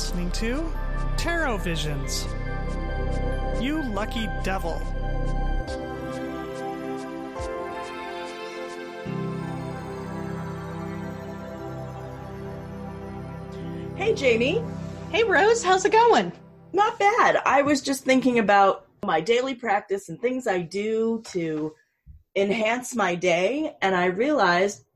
listening to Tarot Visions. You lucky devil. Hey, Jaymi. Hey, Rose, how's it going? Not bad. I was just thinking about my daily practice and things I do to enhance my day, and I realized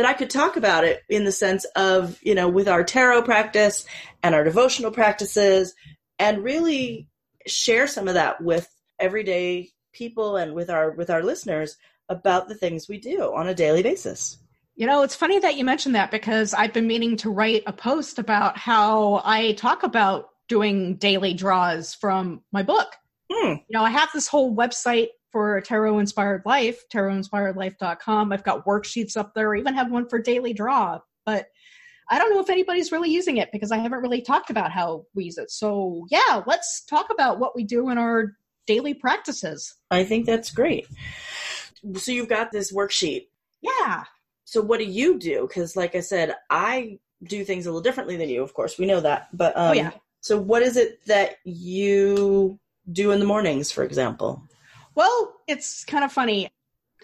that I could talk about it in the sense of, you know, with our tarot practice and our devotional practices, and really share some of that with everyday people and with our with our listeners about the things we do on a daily basis. You know, it's funny that you mentioned that because I've been meaning to write a post about how I talk about doing daily draws from my book. Hmm. You know, I have this whole website for Tarot Inspired Life, tarotinspiredlife.com. I've got worksheets up there, I even have one for daily draw, but I don't know if anybody's really using it because I haven't really talked about how we use it. So, yeah, let's talk about what we do in our daily practices. I think that's great. So you've got this worksheet. Yeah. So what do you do? Because, like I said, I do things a little differently than you. Of course, we know that. But um, Oh, yeah. So what is it that you do in the mornings, for example? Well, it's kind of funny.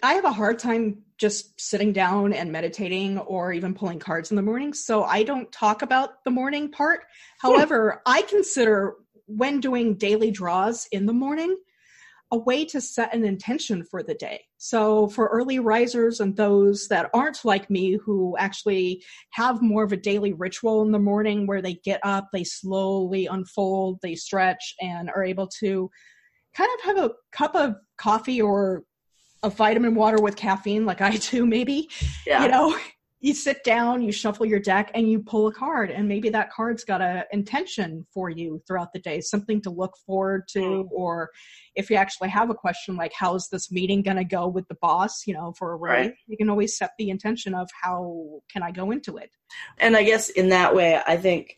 I have a hard time just sitting down and meditating or even pulling cards in the morning. So I don't talk about the morning part. Hmm. However, I consider when doing daily draws in the morning a way to set an intention for the day. So for early risers and those that aren't like me who actually have more of a daily ritual in the morning where they get up, they slowly unfold, they stretch and are able to kind of have a cup of coffee or a vitamin water with caffeine like I do maybe. Yeah. You know, you sit down, you shuffle your deck and you pull a card and maybe that card's got a intention for you throughout the day, something to look forward to Mm. or if you actually have a question like how's this meeting going to go with the boss, you know, for a raise, Right. you can always set the intention of how can I go into it. And I guess in that way, I think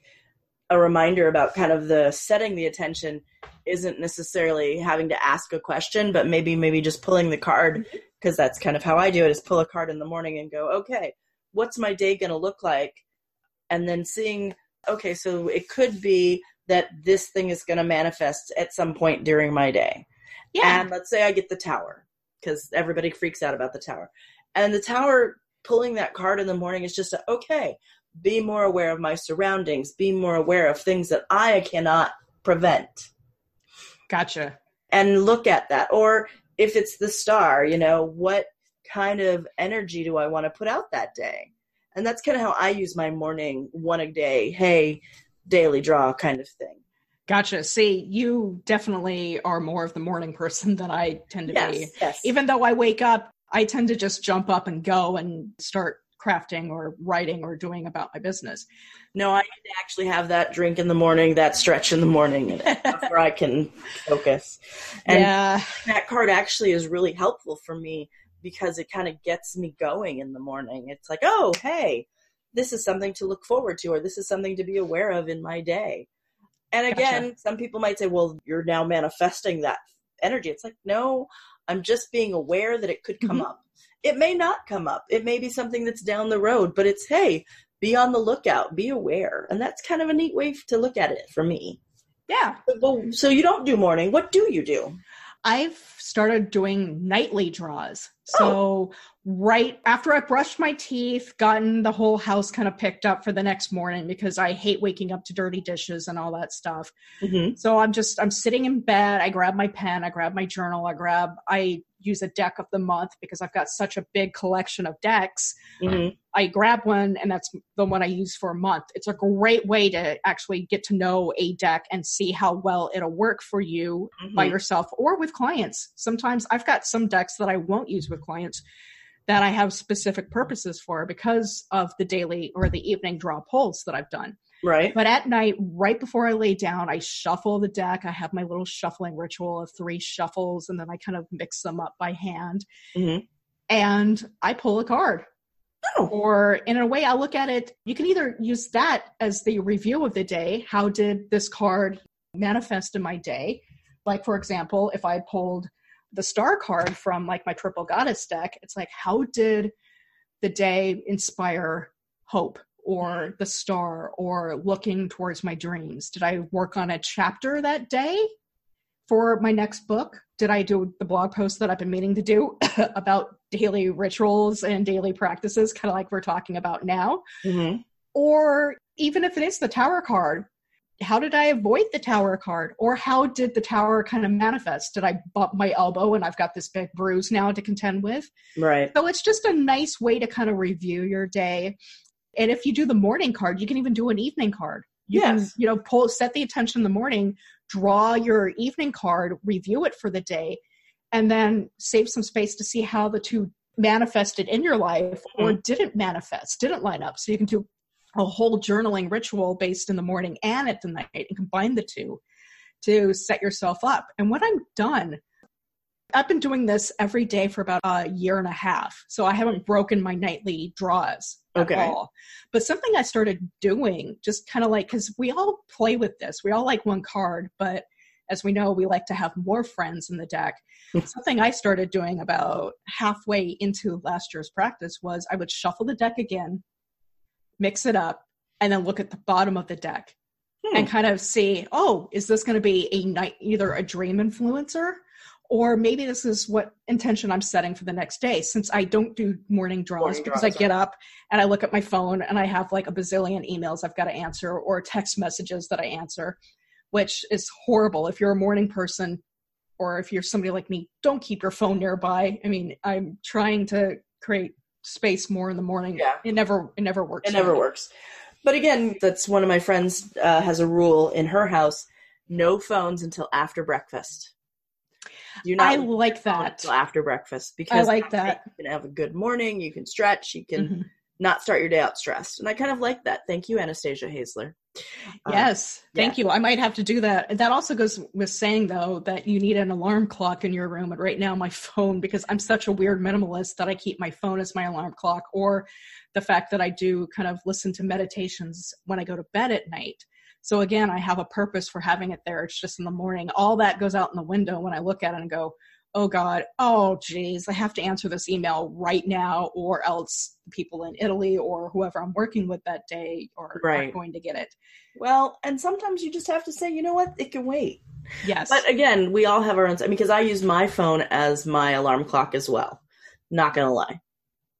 a reminder about kind of the setting the attention isn't necessarily having to ask a question, but maybe maybe just pulling the card mm-hmm. because that's kind of how I do it is pull a card in the morning and go, okay, what's my day going to look like? And then seeing, okay, so it could be that this thing is going to manifest at some point during my day. Yeah. And let's say I get the tower because everybody freaks out about the tower. And the tower pulling that card in the morning is just a, okay, be more aware of my surroundings, be more aware of things that I cannot prevent gotcha. and look at that. Or if it's the star, you know, what kind of energy do I want to put out that day? And that's kind of how I use my morning one a day, hey, daily draw kind of thing. Gotcha. See, you definitely are more of the morning person than I tend to be. Yes, yes. even though I wake up, I tend to just jump up and go and start crafting or writing or doing about my business. No, I need to actually have that drink in the morning, that stretch in the morning, where I can focus. And yeah. that card actually is really helpful for me because it kind of gets me going in the morning. It's like, oh, hey, this is something to look forward to, or this is something to be aware of in my day. And again, Gotcha. some people might say, well, you're now manifesting that energy. It's like, no, I'm just being aware that it could come Mhm. up. It may not come up. It may be something that's down the road, but it's, hey, be on the lookout, be aware. And that's kind of a neat way to look at it for me. Yeah. Well, so you don't do morning. What do you do? I've started doing nightly draws. So, right after I brushed my teeth, gotten the whole house kind of picked up for the next morning because I hate waking up to dirty dishes and all that stuff. Mm-hmm. So I'm just I'm sitting in bed. I grab my pen, I grab my journal, I grab I use a deck of the month because I've got such a big collection of decks. Mm-hmm. I grab one and that's the one I use for a month. It's a great way to actually get to know a deck and see how well it'll work for you by Mhm. yourself or with clients. Sometimes I've got some decks that I won't use with clients that I have specific purposes for because of the daily or the evening draw polls that I've done. Right. But at night, right before I lay down, I shuffle the deck. I have my little shuffling ritual of three shuffles, and then I kind of mix them up by hand. Mhm. And I pull a card. Oh. Or in a way, I look at it, you can either use that as the review of the day. How did this card manifest in my day? Like, for example, if I pulled the star card from like my triple goddess deck, it's like, how did the day inspire hope or the star or looking towards my dreams? Did I work on a chapter that day for my next book? Did I do the blog post that I've been meaning to do about daily rituals and daily practices, kind of like we're talking about now? Mm-hmm. Or even if it is the tower card, how did I avoid the tower card? Or how did the tower kind of manifest? Did I bump my elbow and I've got this big bruise now to contend with? Right. So it's just a nice way to kind of review your day. And if you do the morning card, you can even do an evening card. You can, Yes. you know, pull set the attention in the morning, draw your evening card, review it for the day, and then save some space to see how the two manifested in your life or mm-hmm. didn't manifest, didn't line up. So you can do a whole journaling ritual based in the morning and at the night and combine the two to set yourself up. And when I'm done, I've been doing this every day for about a year and a half. So I haven't broken my nightly draws at all. But something I started doing, just kind of like, because we all play with this, we all like one card, but as we know, we like to have more friends in the deck. something I started doing about halfway into last year's practice was I would shuffle the deck again, mix it up, and then look at the bottom of the deck Hmm. and kind of see, oh, is this going to be a night either a dream influencer or maybe this is what intention I'm setting for the next day since I don't do morning draws Morning because draws, I get up and I look at my phone and I have like a bazillion emails I've got to answer or text messages that I answer, which is horrible if you're a morning person or if you're somebody like me, don't keep your phone nearby. I mean, I'm trying to create space more in the morning. Yeah. It never it never works. It never me. works. But again, that's one of my friends uh, has a rule in her house: no phones until after breakfast. Do not I like that. after breakfast because I like that. You can have a good morning. You can stretch. You can Mhm. not start your day out stressed. And I kind of like that. Thank you, Anastasia Hazler. Um, Yes, thank you. I might have to do that. That also goes with saying though that you need an alarm clock in your room. And right now, my phone, because I'm such a weird minimalist that I keep my phone as my alarm clock, or the fact that I do kind of listen to meditations when I go to bed at night. So again, I have a purpose for having it there. It's just in the morning. All that goes out in the window when I look at it and go, oh God, oh geez, I have to answer this email right now, or else the people in Italy or whoever I'm working with that day are Right. not going to get it. Well, and sometimes you just have to say, you know what, it can wait. Yes. But again, we all have our own. I mean, because I use my phone as my alarm clock as well. Not gonna lie,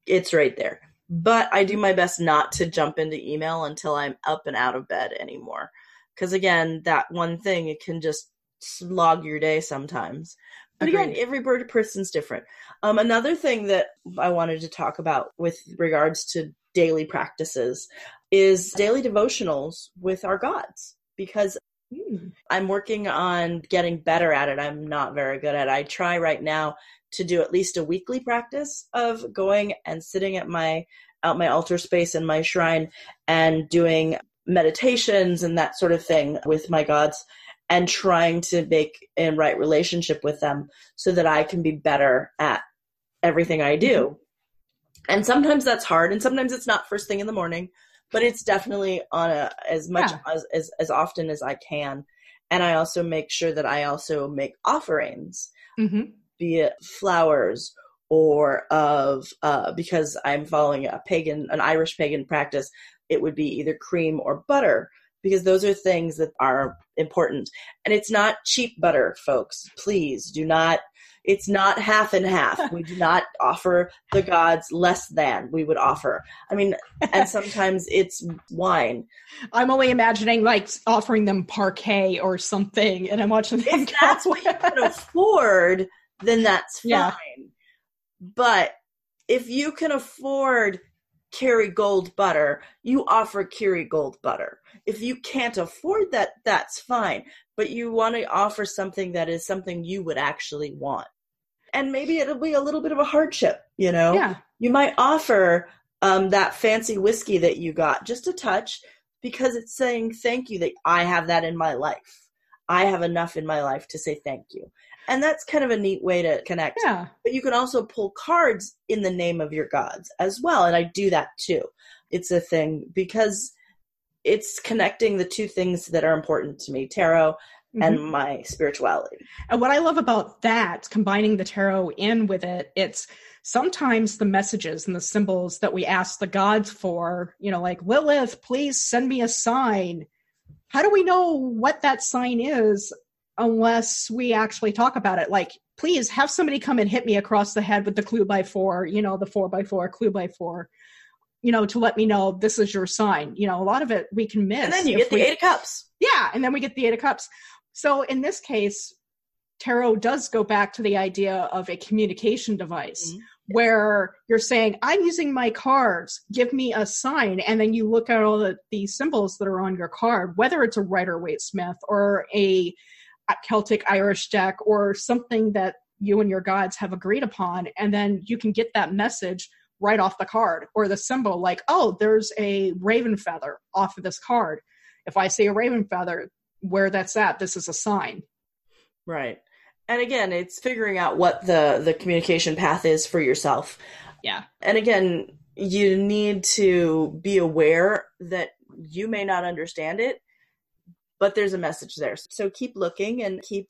it's right there. But I do my best not to jump into email until I'm up and out of bed anymore. Because again, that one thing it can just slog your day sometimes. But again, every bird person's different. Um, another thing that I wanted to talk about with regards to daily practices is daily devotionals with our gods because Mm. I'm working on getting better at it. I'm not very good at it. I try right now to do at least a weekly practice of going and sitting at my out my altar space in my shrine and doing meditations and that sort of thing with my gods and trying to make a right relationship with them so that I can be better at everything I do. And sometimes that's hard and sometimes it's not first thing in the morning, but it's definitely on a as much Yeah. as, as as often as I can. And I also make sure that I also make offerings, hmm be it flowers or of uh, because I'm following a pagan, an Irish pagan practice, it would be either cream or butter because those are things that are important. And it's not cheap butter, folks. Please do not. It's not half and half. we do not offer the gods less than we would offer. I mean, and sometimes it's wine. I'm only imagining like offering them Parkay or something, and I'm watching them. if that's what you can afford, then that's fine. Yeah. But if you can afford Kerrygold butter, you offer Kerrygold butter. If you can't afford that, that's fine. But you want to offer something that is something you would actually want. And maybe it'll be a little bit of a hardship, you know? yeah, you might offer um, that fancy whiskey that you got just a touch because it's saying thank you that I have that in my life. I have enough in my life to say thank you. And that's kind of a neat way to connect. yeah, But you can also pull cards in the name of your gods as well. And I do that too. It's a thing because it's connecting the two things that are important to me tarot Mhm. and my spirituality. And what I love about that, combining the tarot in with it, it's sometimes the messages and the symbols that we ask the gods for, you know, like Lilith, please send me a sign. How do we know what that sign is unless we actually talk about it? Like, please have somebody come and hit me across the head with the clue by four, you know, the four by four, clue by four, you know, to let me know this is your sign. You know, a lot of it we can miss. And then you get the we, Eight of Cups. Yeah, and then we get the Eight of Cups. So in this case, tarot does go back to the idea of a communication device mm-hmm. where you're saying i'm using my cards. Give me a sign. And then you look at all the, the symbols that are on your card whether it's a rider waite smith or a, a celtic irish deck or something that you and your gods have agreed upon and then you can get that message right off the card or the symbol like oh there's a raven feather off of this card. If i see a raven feather where that's at this is a sign. Right. And again it's figuring out what the the communication path is for yourself. Yeah. And again you need to be aware that you may not understand it but there's a message there. So keep looking and keep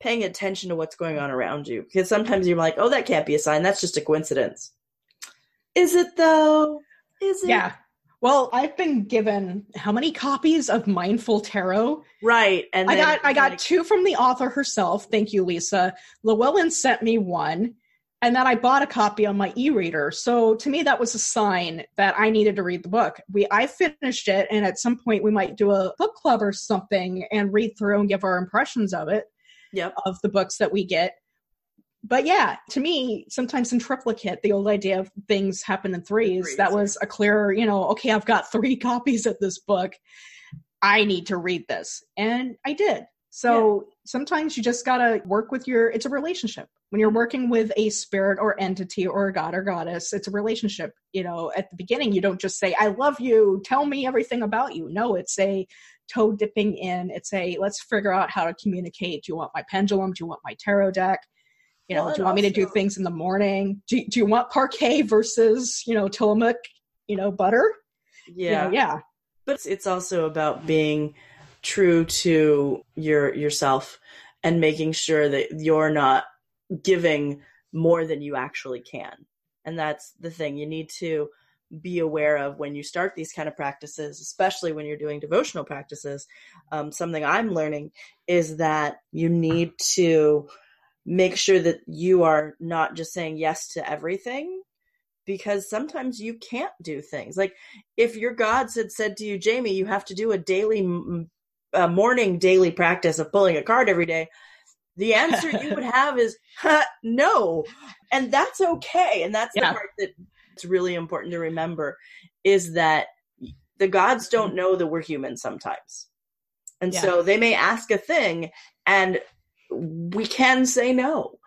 paying attention to what's going on around you. Because sometimes you're like oh that can't be a sign. That's just a coincidence. Is it though? Is it? Yeah well, I've been given how many copies of Mindful Tarot? Right, and I got I got like, two from the author herself. Thank you, Leeza. Llewellyn sent me one, and then I bought a copy on my e-reader. So to me, that was a sign that I needed to read the book. We I finished it, and at some point we might do a book club or something and read through and give our impressions of it. Yep. Of the books that we get but yeah, to me, sometimes in triplicate, the old idea of things happen in threes, threes that was a clear, you know, okay, I've got three copies of this book. I need to read this. And I did. So yeah. sometimes you just got to work with your, it's a relationship. When you're working with a spirit or entity or a god or goddess, it's a relationship. You know, at the beginning, you don't just say, I love you, tell me everything about you. No, it's a toe dipping in. It's a, let's figure out how to communicate. Do you want my pendulum? Do you want my tarot deck? You know, well, do you want also, me to do things in the morning? Do, do you want Parkay versus, you know, Tillamook, you know, butter? Yeah. You know, yeah. But it's, it's also about being true to your yourself and making sure that you're not giving more than you actually can. And that's the thing. You need to be aware of when you start these kind of practices, especially when you're doing devotional practices. Um, something I'm learning is that you need to make sure that you are not just saying yes to everything because sometimes you can't do things like if your gods had said to you jaymi you have to do a daily a morning daily practice of pulling a card every day the answer you would have is no and that's okay and that's yeah. the part that's really important to remember is that the gods don't know that we're human sometimes and yeah. so they may ask a thing and we can say no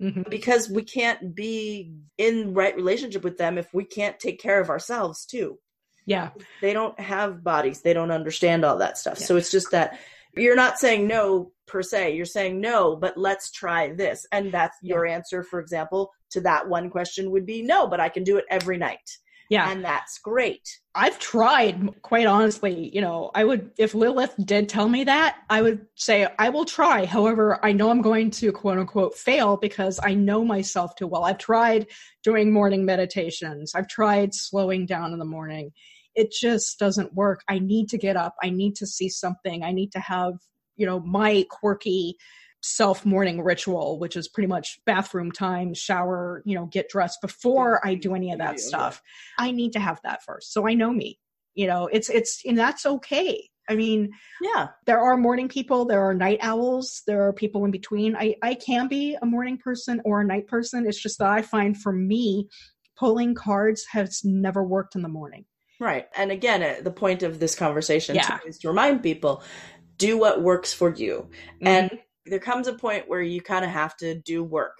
mm-hmm. because we can't be in right relationship with them if we can't take care of ourselves too. Yeah. They don't have bodies. They don't understand all that stuff. Yeah. So it's just that you're not saying no per se. You're saying no, but let's try this. And that's yeah. your answer, for example, to that one question would be no, but I can do it every night. Yeah. And that's great. I've tried, quite honestly. You know, I would, if Lilith did tell me that, I would say, I will try. However, I know I'm going to quote unquote fail because I know myself too well. I've tried doing morning meditations, I've tried slowing down in the morning. It just doesn't work. I need to get up. I need to see something. I need to have, you know, my quirky self morning ritual, which is pretty much bathroom time, shower, you know, get dressed before I do any of that stuff. I need to have that first. So I know me. You know, it's it's and that's okay. I mean, yeah, there are morning people, there are night owls, there are people in between. I I can be a morning person or a night person. It's just that I find for me pulling cards has never worked in the morning. Right. And again, uh, the point of this conversation yeah. is to remind people do what works for you. Mm-hmm. And there comes a point where you kind of have to do work.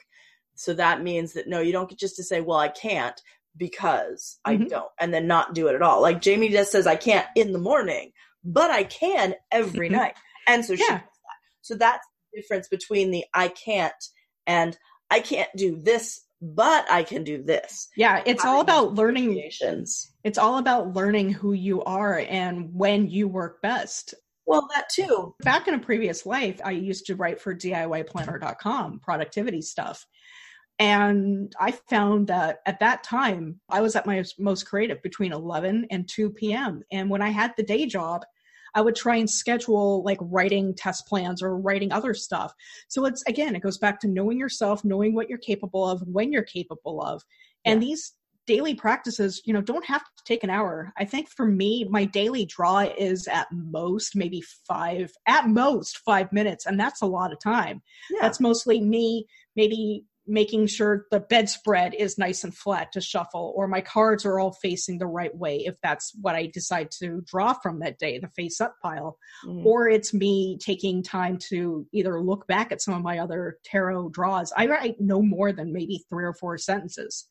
So that means that no, you don't get just to say, well, I can't because mm-hmm. I don't, and then not do it at all. Like Jaymi just says, I can't in the morning, but I can every mm-hmm. night. And so yeah. she does that. So that's the difference between the I can't and I can't do this, but I can do this. Yeah, it's all about learning. It's all about learning who you are and when you work best. Well, that too. Back in a previous life, I used to write for DIYplanner.com, productivity stuff. And I found that at that time, I was at my most creative between 11 and 2 p.m. And when I had the day job, I would try and schedule like writing test plans or writing other stuff. So it's again, it goes back to knowing yourself, knowing what you're capable of, when you're capable of. And yeah. these daily practices, you know, don't have to take an hour. I think for me, my daily draw is at most maybe five, at most five minutes. And that's a lot of time. Yeah. That's mostly me maybe making sure the bedspread is nice and flat to shuffle or my cards are all facing the right way if that's what i decide to draw from that day the face up pile mm. or it's me taking time to either look back at some of my other tarot draws i write no more than maybe three or four sentences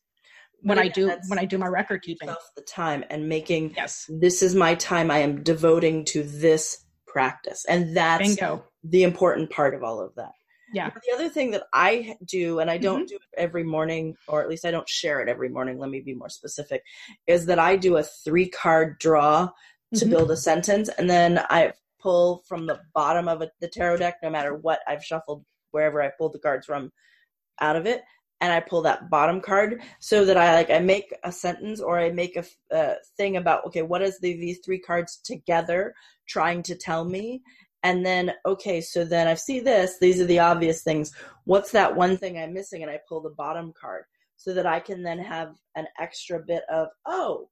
when I do when I do my record keeping. The time and making yes, this is my time I am devoting to this practice, and that's Bingo. the important part of all of that. Yeah. The other thing that I do, and I don't mm-hmm. do it every morning, or at least I don't share it every morning, let me be more specific, is that I do a three card draw to mm-hmm. build a sentence. And then I pull from the bottom of a, the tarot deck, no matter what I've shuffled, wherever I pulled the cards from out of it. And I pull that bottom card so that I like I make a sentence or I make a, a thing about okay what is the, these three cards together trying to tell me? And then okay so then i see this these are the obvious things. What's that one thing i'm missing? And i pull the bottom card so that i can then have an extra bit of oh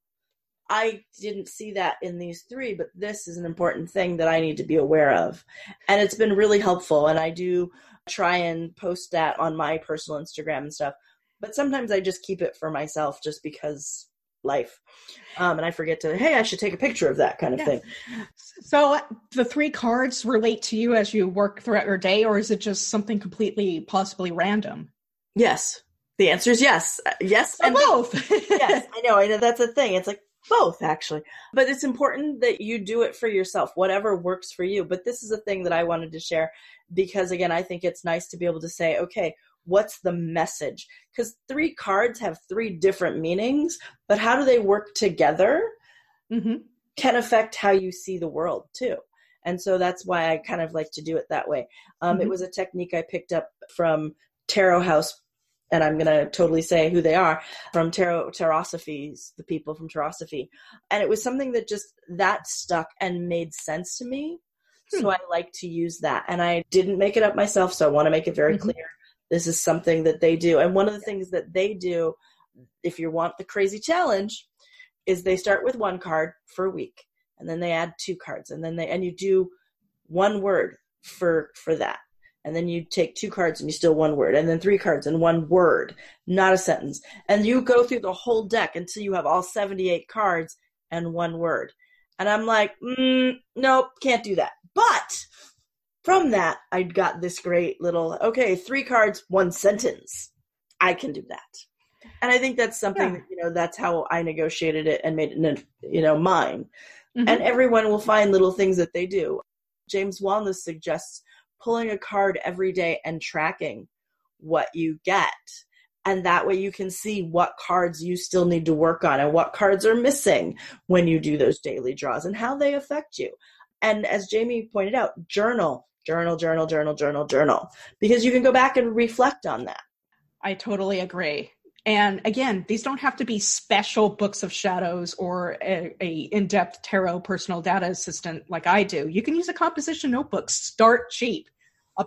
i didn't see that in these three but this is an important thing that i need to be aware of and it's been really helpful and i do try and post that on my personal instagram and stuff but sometimes i just keep it for myself just because life. Um, and I forget to, hey, I should take a picture of that kind of thing. So the three cards relate to you as you work throughout your day, or is it just something completely possibly random? Yes. The answer is yes. Yes. and both. yes, I know. I know that's a thing. It's like both actually. But it's important that you do it for yourself, whatever works for you. But this is a thing that I wanted to share because again, I think it's nice to be able to say, okay, what's the message because three cards have three different meanings but how do they work together mm-hmm. can affect how you see the world too and so that's why i kind of like to do it that way um, mm-hmm. it was a technique i picked up from tarot house and i'm going to totally say who they are from tarot tarosophies the people from tarosophy and it was something that just that stuck and made sense to me so hmm. I like to use that. And I didn't make it up myself, so I want to make it very mm-hmm. clear this is something that they do. And one of the things that they do, if you want the crazy challenge, is they start with one card for a week and then they add two cards and then they and you do one word for for that and then you take two cards and you steal one word and then three cards and one word not a sentence and you go through the whole deck until you have all 78 cards and one word and i'm like mm, nope can't do that but from that, I got this great little, okay, three cards, one sentence. I can do that. And I think that's something, yeah. you know, that's how I negotiated it and made it, you know, mine. Mm-hmm. And everyone will find little things that they do. James Wellness suggests pulling a card every day and tracking what you get. And that way you can see what cards you still need to work on and what cards are missing when you do those daily draws and how they affect you. And as Jaymi pointed out, journal, journal, journal, journal, journal, journal, because you can go back and reflect on that. I totally agree. And again, these don't have to be special books of shadows or a, a, in-depth tarot personal data assistant like I do. You can use a composition notebook. Start cheap. Uh,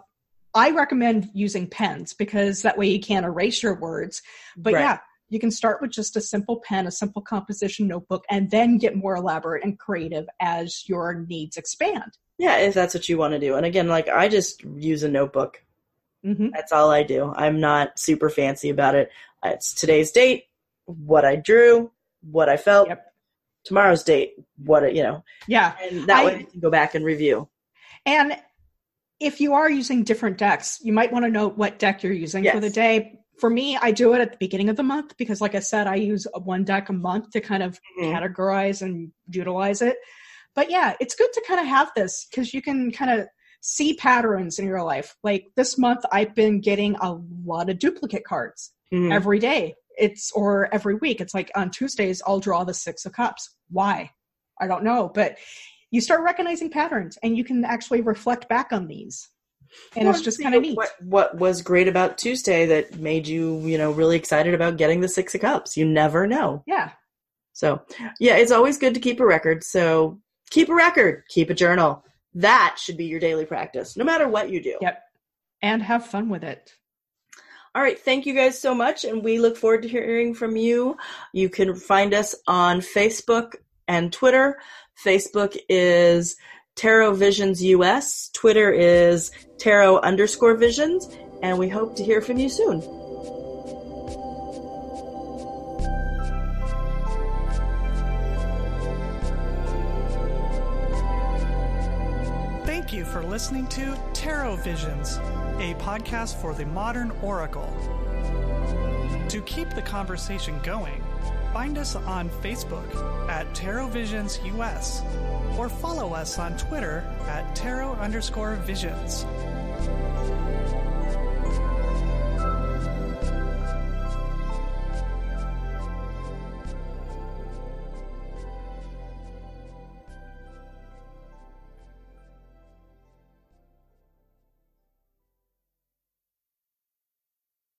I recommend using pens because that way you can't erase your words. But right. yeah, you can start with just a simple pen, a simple composition notebook, and then get more elaborate and creative as your needs expand. Yeah, if that's what you want to do. And again, like I just use a notebook. Mm-hmm. That's all I do. I'm not super fancy about it. It's today's date, what I drew, what I felt. Yep. Tomorrow's date, what you know. Yeah, and that I, way I can go back and review. And if you are using different decks, you might want to know what deck you're using yes. for the day. For me, I do it at the beginning of the month because, like I said, I use one deck a month to kind of mm-hmm. categorize and utilize it. But yeah, it's good to kind of have this because you can kind of see patterns in your life. Like this month, I've been getting a lot of duplicate cards mm-hmm. every day. It's or every week. It's like on Tuesdays, I'll draw the Six of Cups. Why? I don't know. But you start recognizing patterns and you can actually reflect back on these. and it's just kind of neat. What, what was great about Tuesday that made you, you know, really excited about getting the Six of Cups? You never know. Yeah. So, yeah, it's always good to keep a record. So, keep a record, keep a journal. That should be your daily practice, no matter what you do. Yep. And have fun with it. All right. Thank you guys so much. And we look forward to hearing from you. You can find us on Facebook and Twitter. Facebook is Tarot Visions US. Twitter is Tarot underscore visions. And we hope to hear from you soon. Thank you for listening to Tarot Visions, a podcast for the modern oracle. To keep the conversation going, find us on Facebook at Tarot Visions US or follow us on Twitter at Tarot underscore Visions.